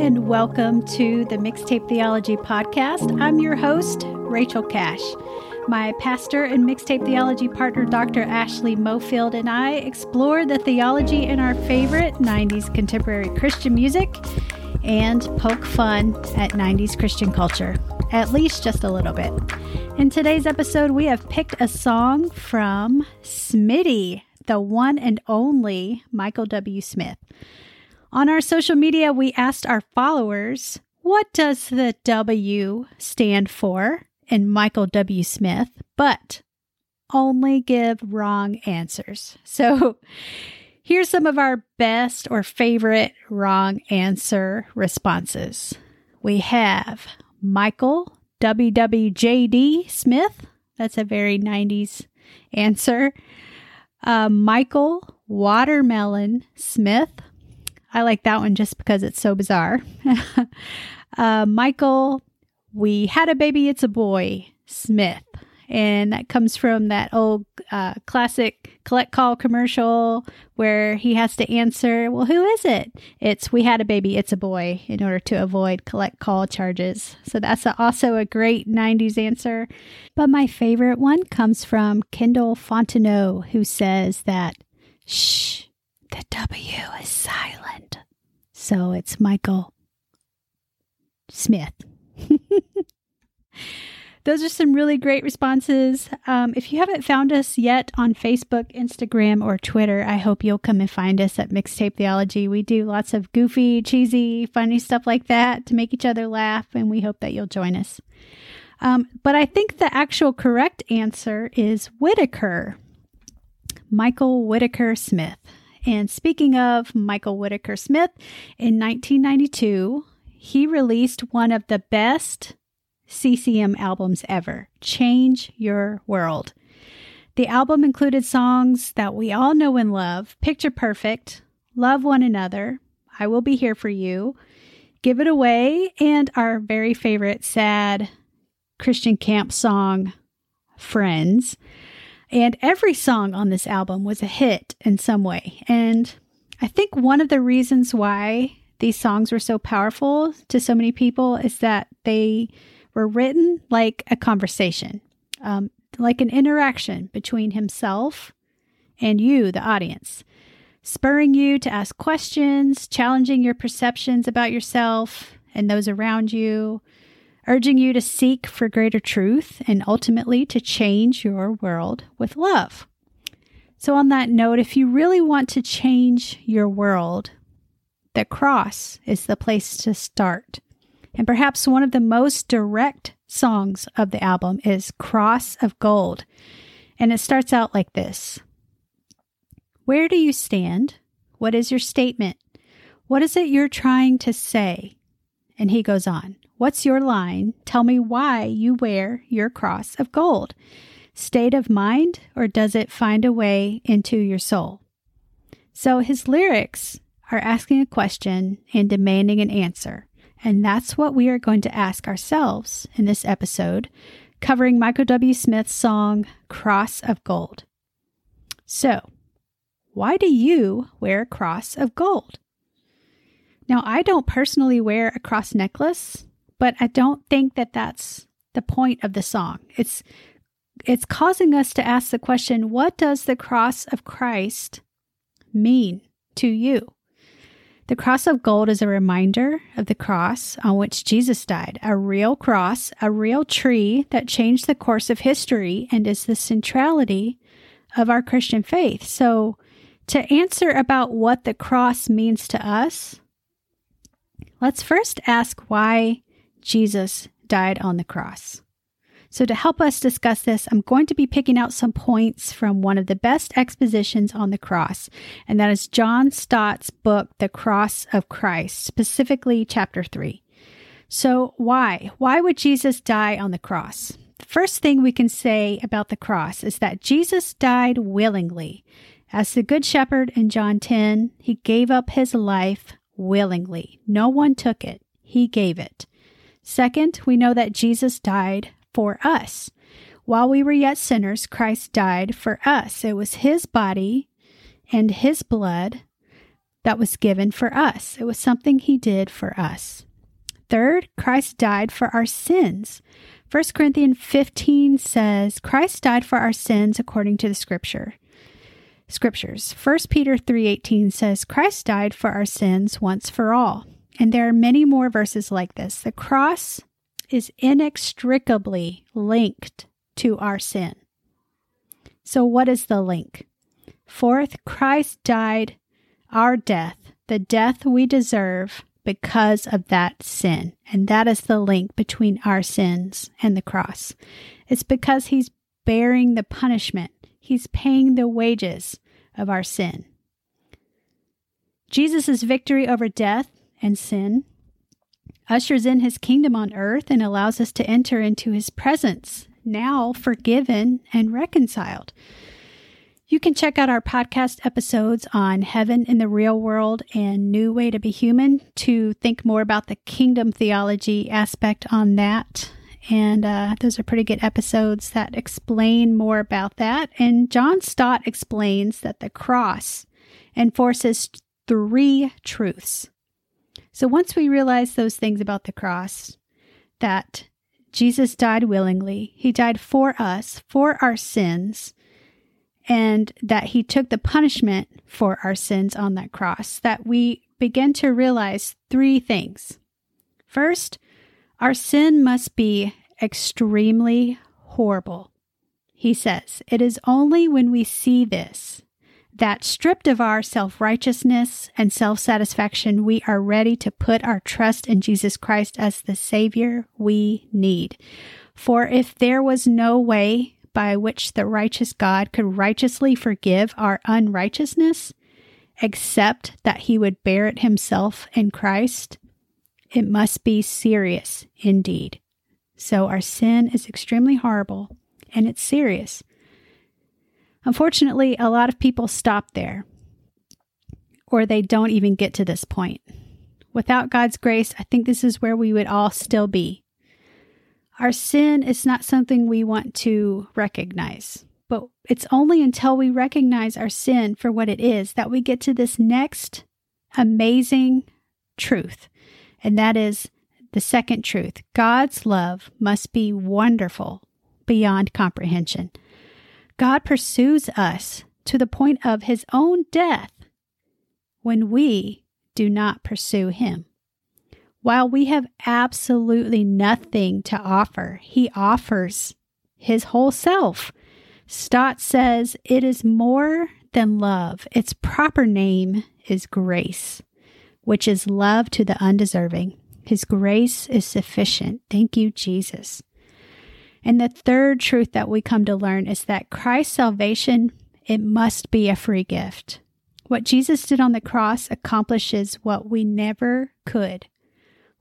And welcome to the Mixtape Theology Podcast. I'm your host, Rachel Cash. My pastor and Mixtape Theology partner, Dr. Ashley Mofield, and I explore the theology in our favorite 90s contemporary Christian music and poke fun at 90s Christian culture, at least just a little bit. In today's episode, we have picked a song from Smitty, the one and only Michael W. Smith. On our social media, we asked our followers, what does the W stand for in Michael W. Smith, but only give wrong answers. So here's some of our best or favorite wrong answer responses. We have Michael WWJD Smith. That's a very 90s answer. Uh, Michael Watermelon Smith. I like that one just because it's so bizarre. uh, Michael, we had a baby, it's a boy, Smith. And that comes from that old uh, classic collect call commercial where he has to answer, Well, who is it? It's We had a baby, it's a boy, in order to avoid collect call charges. So that's a, also a great 90s answer. But my favorite one comes from Kendall Fontenot, who says that, Shh, the W is silent. So it's Michael Smith. Those are some really great responses. Um, if you haven't found us yet on Facebook, Instagram, or Twitter, I hope you'll come and find us at Mixtape Theology. We do lots of goofy, cheesy, funny stuff like that to make each other laugh, and we hope that you'll join us. Um, but I think the actual correct answer is Whitaker, Michael Whitaker Smith. And speaking of Michael Whitaker Smith, in 1992, he released one of the best CCM albums ever Change Your World. The album included songs that we all know and love Picture Perfect, Love One Another, I Will Be Here For You, Give It Away, and our very favorite sad Christian camp song, Friends. And every song on this album was a hit in some way. And I think one of the reasons why these songs were so powerful to so many people is that they were written like a conversation, um, like an interaction between himself and you, the audience, spurring you to ask questions, challenging your perceptions about yourself and those around you, urging you to seek for greater truth and ultimately to change your world with love. So, on that note, if you really want to change your world, the cross is the place to start. And perhaps one of the most direct songs of the album is Cross of Gold. And it starts out like this Where do you stand? What is your statement? What is it you're trying to say? And he goes on What's your line? Tell me why you wear your cross of gold. State of mind, or does it find a way into your soul? So his lyrics are asking a question and demanding an answer. And that's what we are going to ask ourselves in this episode, covering Michael W. Smith's song Cross of Gold. So, why do you wear a cross of gold? Now, I don't personally wear a cross necklace but I don't think that that's the point of the song. It's it's causing us to ask the question, what does the cross of Christ mean to you? The cross of gold is a reminder of the cross on which Jesus died, a real cross, a real tree that changed the course of history and is the centrality of our Christian faith. So, to answer about what the cross means to us, let's first ask why Jesus died on the cross. So, to help us discuss this, I'm going to be picking out some points from one of the best expositions on the cross, and that is John Stott's book, The Cross of Christ, specifically chapter 3. So, why? Why would Jesus die on the cross? The first thing we can say about the cross is that Jesus died willingly. As the Good Shepherd in John 10, he gave up his life willingly. No one took it, he gave it. Second, we know that Jesus died for us. While we were yet sinners, Christ died for us. It was his body and his blood that was given for us. It was something he did for us. Third, Christ died for our sins. 1 Corinthians 15 says, Christ died for our sins according to the scripture. Scriptures. 1 Peter 3:18 says, Christ died for our sins once for all. And there are many more verses like this. The cross is inextricably linked to our sin. So, what is the link? Fourth, Christ died our death, the death we deserve because of that sin. And that is the link between our sins and the cross. It's because He's bearing the punishment, He's paying the wages of our sin. Jesus' victory over death and sin ushers in his kingdom on earth and allows us to enter into his presence, now forgiven and reconciled. You can check out our podcast episodes on heaven in the real world and new way to be human to think more about the kingdom theology aspect on that. And uh, those are pretty good episodes that explain more about that. And John Stott explains that the cross enforces three truths so once we realize those things about the cross, that Jesus died willingly, he died for us, for our sins, and that he took the punishment for our sins on that cross, that we begin to realize three things. First, our sin must be extremely horrible. He says, It is only when we see this that stripped of our self righteousness and self satisfaction, we are ready to put our trust in Jesus Christ as the Savior we need. For if there was no way by which the righteous God could righteously forgive our unrighteousness, except that he would bear it himself in Christ, it must be serious indeed. So our sin is extremely horrible and it's serious. Unfortunately, a lot of people stop there, or they don't even get to this point. Without God's grace, I think this is where we would all still be. Our sin is not something we want to recognize, but it's only until we recognize our sin for what it is that we get to this next amazing truth. And that is the second truth God's love must be wonderful beyond comprehension. God pursues us to the point of his own death when we do not pursue him. While we have absolutely nothing to offer, he offers his whole self. Stott says it is more than love. Its proper name is grace, which is love to the undeserving. His grace is sufficient. Thank you, Jesus. And the third truth that we come to learn is that Christ's salvation, it must be a free gift. What Jesus did on the cross accomplishes what we never could.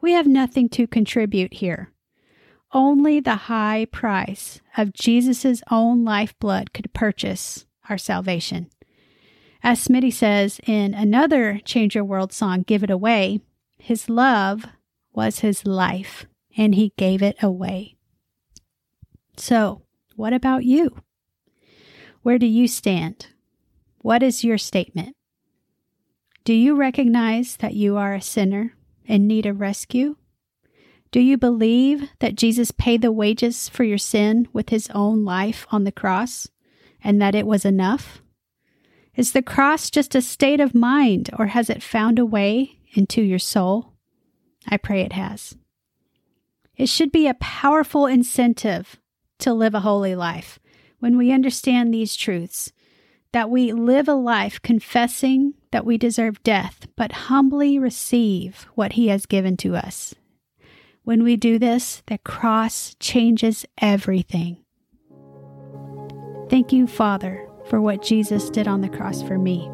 We have nothing to contribute here. Only the high price of Jesus' own lifeblood could purchase our salvation. As Smitty says in another Change Your World song, Give It Away, his love was his life, and he gave it away. So, what about you? Where do you stand? What is your statement? Do you recognize that you are a sinner and need a rescue? Do you believe that Jesus paid the wages for your sin with his own life on the cross and that it was enough? Is the cross just a state of mind or has it found a way into your soul? I pray it has. It should be a powerful incentive to live a holy life when we understand these truths that we live a life confessing that we deserve death, but humbly receive what He has given to us. When we do this, the cross changes everything. Thank you, Father, for what Jesus did on the cross for me.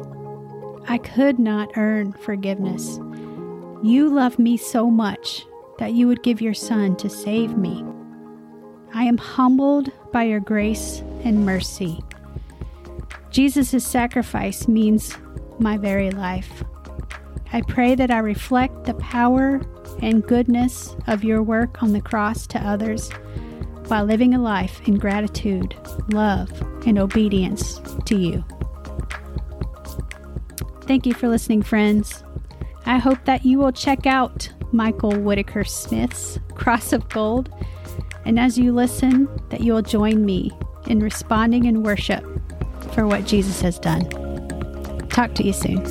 I could not earn forgiveness. You love me so much that you would give your Son to save me. I am humbled by your grace and mercy. Jesus' sacrifice means my very life. I pray that I reflect the power and goodness of your work on the cross to others by living a life in gratitude, love, and obedience to you. Thank you for listening, friends. I hope that you will check out Michael Whitaker Smith's Cross of Gold, and as you listen, that you will join me in responding in worship for what Jesus has done. Talk to you soon.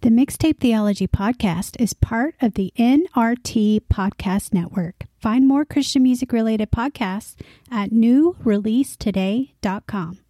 The Mixtape Theology Podcast is part of the NRT Podcast Network. Find more Christian music related podcasts at newreleasetoday.com.